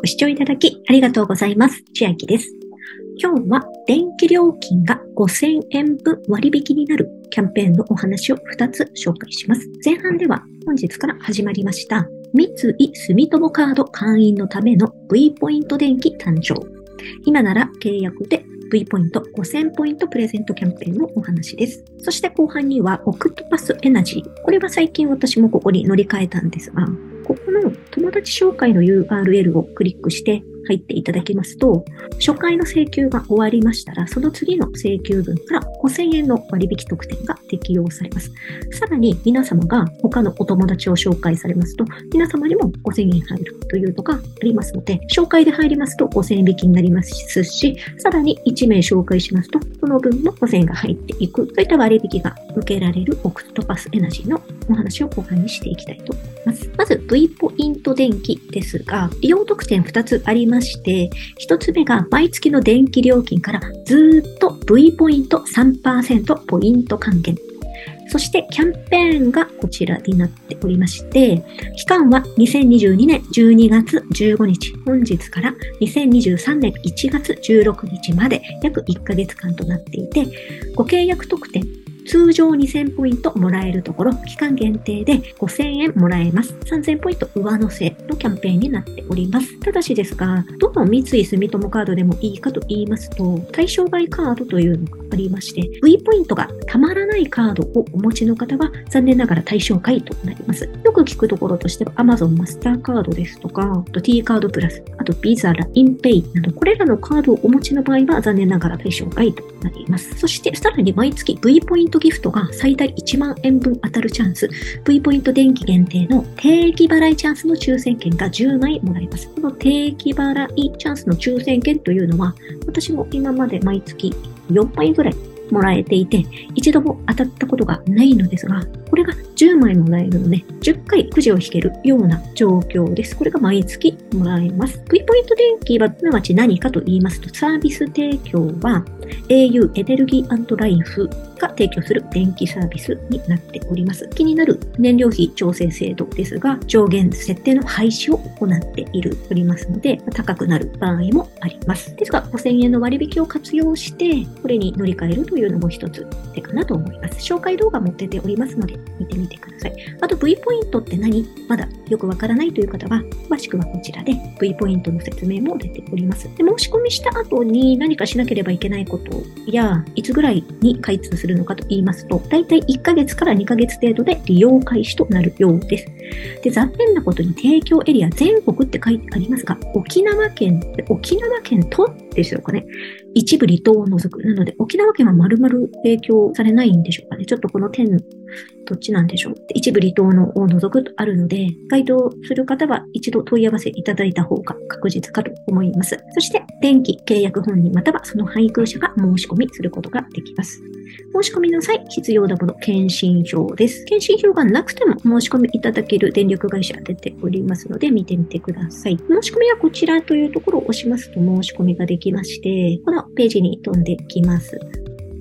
ご視聴いただきありがとうございます。千秋です。今日は電気料金が5000円分割引になるキャンペーンのお話を2つ紹介します。前半では本日から始まりました三井住友カード会員のための V ポイント電気誕生。今なら契約で V ポイント5000ポイントプレゼントキャンペーンのお話です。そして後半にはオクトパスエナジー。これは最近私もここに乗り換えたんですが、友達紹介の URL をクリックして入っていただきますと、初回の請求が終わりましたら、その次の請求分から5000円の割引特典が適用されます。さらに皆様が他のお友達を紹介されますと、皆様にも5000円入るというのがありますので、紹介で入りますと5000円引きになりますし、さらに1名紹介しますと、その分の5000円が入っていく、そういった割引が受けられるオクトパスエナジーのお話を後半にしていきたいと思います。まず V ポイント電気ですが、利用特典2つありますまして、1つ目が毎月の電気料金からずっと V ポイント3%ポイント還元。そしてキャンペーンがこちらになっておりまして、期間は2022年12月15日、本日から2023年1月16日まで約1ヶ月間となっていて、ご契約特典通常2000ポイントもらえるところ、期間限定で5000円もらえます。3000ポイント上乗せのキャンペーンになっております。ただしですが、どの三井住友カードでもいいかと言いますと、対象外カードというのがありまして、V ポイントがたまらないカードをお持ちの方は残念ながら対象外となります。よく聞くところとしては Amazon マスターカードですとか、あと T カードプラス、あと Visa、LINEPay など、これらのカードをお持ちの場合は残念ながら対象外となります。そしてさらに毎月 V ポイントギフトが最大1万円分当たるチャンス、V ポイント電気限定の定期払いチャンスの抽選券が10枚もらえます。この定期払いチャンスの抽選券というのは、私も今まで毎月4枚ぐらいもらえていて、一度も当たったことがないのですが、これが10枚もらえるので、10回くじを引けるような状況です。これが毎月もらえます。V ポイント電気はすなわち何かと言いますと、サービス提供は au エネルギーライフが提供する電気サービスになっております。気になる燃料費調整制度ですが、上限設定の廃止を行っている、おりますので、高くなる場合もあります。ですが、5000円の割引を活用して、これに乗り換えるというのも一つ手かなと思います。紹介動画も出ておりますので、見てみてください。あと V ポイントって何？まだよくわからないという方は、詳しくはこちらで V ポイントの説明も出ております。で申し込みした後に何かしなければいけないことや、いつぐらいに開通するのかと言いますと、だいたい1ヶ月から2ヶ月程度で利用開始となるようです。で、残念なことに提供エリア全国って書いてありますが、沖縄県、沖縄県とでしょうかね。一部離島を除く。なので、沖縄県は丸々提供されないんでしょうかね。ちょっとこの点、どっちなんでしょう？一部離島のを除くとあるので、該当する方は一度問い合わせいただいた方が確実かと思います。そして、電気契約本人またはその配偶者が申し込みすることができます。申し込みの際、必要なもの、検診票です。検診票がなくても申し込みいただける電力会社出ておりますので、見てみてください。申し込みはこちらというところを押しますと申し込みができまして、このページに飛んできます。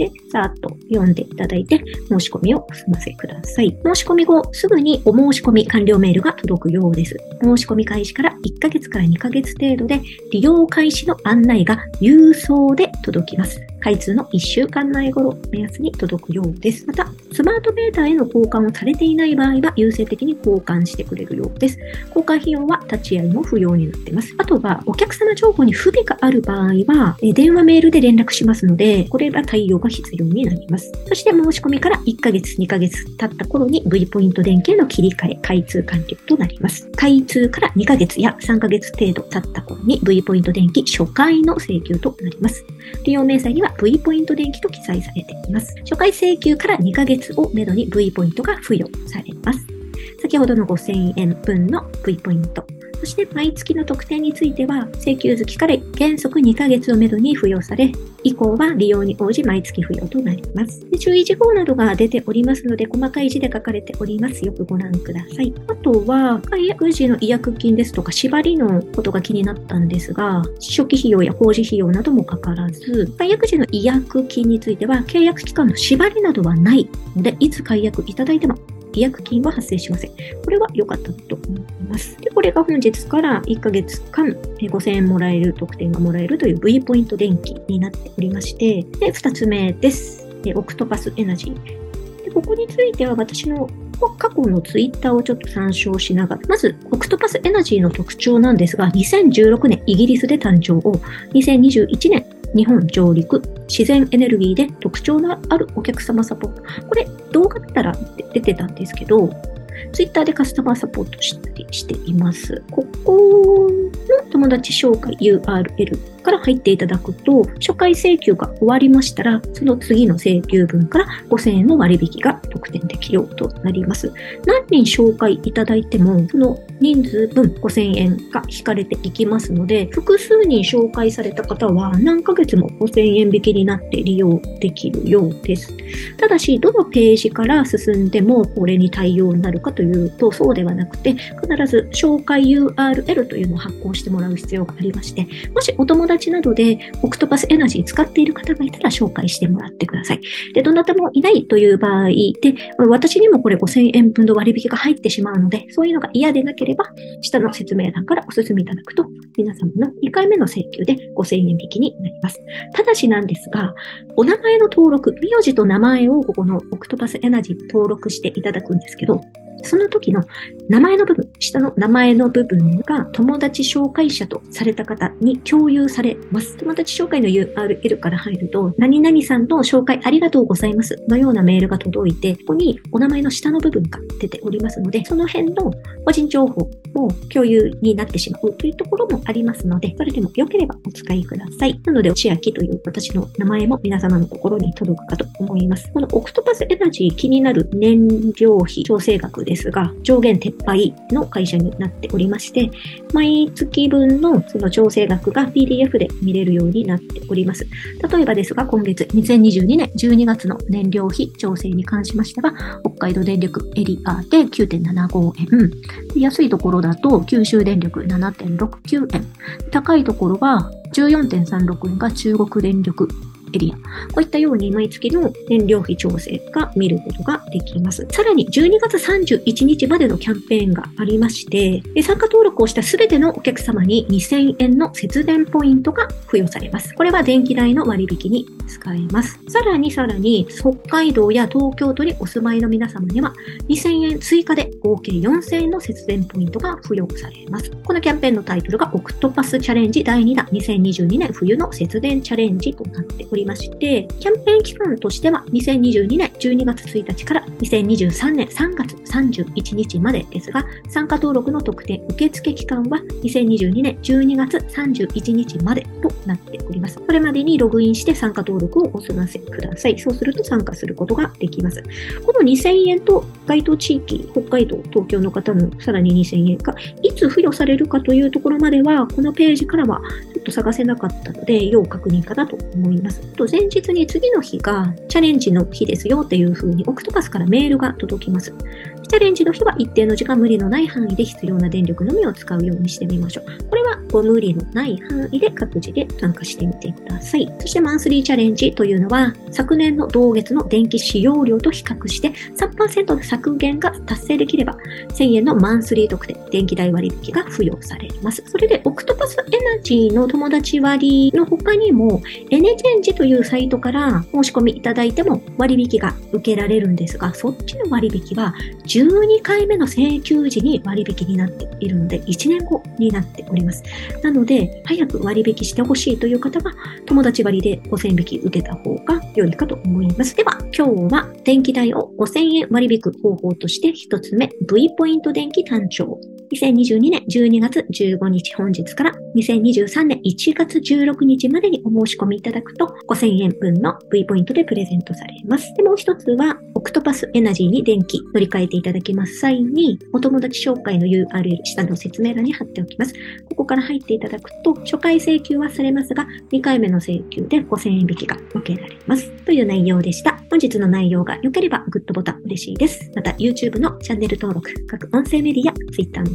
で、さーっと読んでいただいて、申し込みをお済ませください。申し込み後、すぐにお申し込み完了メールが届くようです。申し込み開始から1ヶ月から2ヶ月程度で、利用開始の案内が郵送で届きます。開通の1週間内頃目安に届くようです。また、スマートメーターへの交換をされていない場合は、優先的に交換してくれるようです。交換費用は立ち会いも不要になっています。あとは、お客様情報に不備がある場合は、電話メールで連絡しますので、これは対応が必要になります。そして申し込みから1ヶ月、2ヶ月経った頃に V ポイント電気への切り替え、開通完了となります。開通から2ヶ月や3ヶ月程度経った頃に V ポイント電気初回の請求となります。利用明細にはは V ポイント電気と記載されています。初回請求から2ヶ月をめどに V ポイントが付与されます。先ほどの5000円分の V ポイントそして毎月の特典については、請求月から原則2ヶ月をめどに付与され、以降は利用に応じ毎月付与となります。で注意事項などが出ておりますので、細かい字で書かれております。よくご覧ください。あとは、解約時の違約金ですとか、縛りのことが気になったんですが、初期費用や工事費用などもかからず、解約時の違約金については、契約期間の縛りなどはないので、いつ解約いただいても違約金は発生しません。これは良かったと思います。で、これが本日から1ヶ月間5000円もらえる、特典がもらえるという V ポイント電気になっておりまして、で、2つ目です。オクトパスエナジー。でここについては私の過去のツイッターをちょっと参照しながら、まず、オクトパスエナジーの特徴なんですが、2016年イギリスで誕生を、2021年日本上陸、自然エネルギーで特徴のあるお客様サポート。これ、動画見たら出てたんですけど、ツイッターでカスタマーサポートしたりしています。ここの友達紹介 URL から入っていただくと、初回請求が終わりましたら、その次の請求分から5000円の割引が特典適用となります。何人紹介いただいても、その人数分5000円が引かれていきますので、複数人紹介された方は何ヶ月も5000円引きになって利用できるようです。ただし、どのページから進んでもこれに対応になるかというと、そうではなくて、必ず紹介 URL というのを発行してもらう必要がありまして、もしお友達などでオクトパスエナジー使っている方がいたら紹介してもらってください。で、どなたもいないという場合で、私にもこれ5000円分の割引が入ってしまうので、そういうのが嫌でなければ、下の説明欄からお進みいただくと、皆様の2回目の請求で5000円引きになります。ただしなんですが、お名前の登録、名字と名前をここのオクトパスエナジー登録していただくんですけど、その時の名前の部分、下の名前の部分が友達紹介者とされた方に共有されます。友達紹介の URL から入ると、何々さんと紹介ありがとうございますのようなメールが届いて、ここにお名前の下の部分が出ておりますので、その辺の個人情報も共有になってしまうというところもありますので、それでも良ければお使いください。なので、千秋という私の名前も皆様の心に届くかと思います。このオクトパスエナジー気になる燃料費調整額ですが、上限撤廃の会社になっておりまして、毎月分のその調整額が PDF で見れるようになっております。例えばですが、今月2022年12月の燃料費調整に関しましては、北海道電力エリアで9.75円、安いところだと九州電力7.69円、高いところは14.36円が中国電力エリア。こういったように毎月の燃料費調整が見ることができます。さらに12月31日までのキャンペーンがありまして、参加登録をしたすべてのお客様に2000円の節電ポイントが付与されます。これは電気代の割引に使えます。さらにさらに北海道や東京都にお住まいの皆様には2000円追加で合計4000円の節電ポイントが付与されます。このキャンペーンのタイトルがオクトパスチャレンジ第2弾2022年冬の節電チャレンジとなっておりま。して、キャンペーン期間としては2022年12月1日から2023年3月31日までですが、参加登録の特典受付期間は2022年12月31日までとなっております。これまでにログインして参加登録をお済ませください。そうすると参加することができます。この2000円と該当地域、北海道、東京の方のさらに2000円がいつ付与されるかというところまでは、このページからはちょっと探せなかったので、要確認かなと思います。と前日に次の日がチャレンジの日ですよっていう風にオクトパスからメールが届きます。チャレンジの日は一定の時間無理のない範囲で必要な電力のみを使うようにしてみましょう。これはご無理のない範囲で各自で参加してみてください。そしてマンスリーチャレンジというのは昨年の同月の電気使用量と比較して3%の削減が達成できれば1000円のマンスリー特典、電気代割引が付与されます。それでオクトパスエナジーの友達割の他にもエネチェンジというサイトから申し込みいただいても割引が受けられるんですが、そっちの割引は12回目の請求時に割引になっているので、1年後になっております。なので、早く割引してほしいという方は、友達割で5000引き受けた方が良いかと思います。では、今日は電気代を5000円割引く方法として1つ目、V ポイント電気単調。2022年12月15日本日から2023年1月16日までにお申し込みいただくと5000円分の V ポイントでプレゼントされます。で、もう一つは、オクトパスエナジーに電気乗り換えていただきます際に、お友達紹介の URL 下の説明欄に貼っておきます。ここから入っていただくと、初回請求はされますが、2回目の請求で5000円引きが受けられます。という内容でした。本日の内容が良ければグッドボタン嬉しいです。また YouTube のチャンネル登録、各音声メディア、Twitter の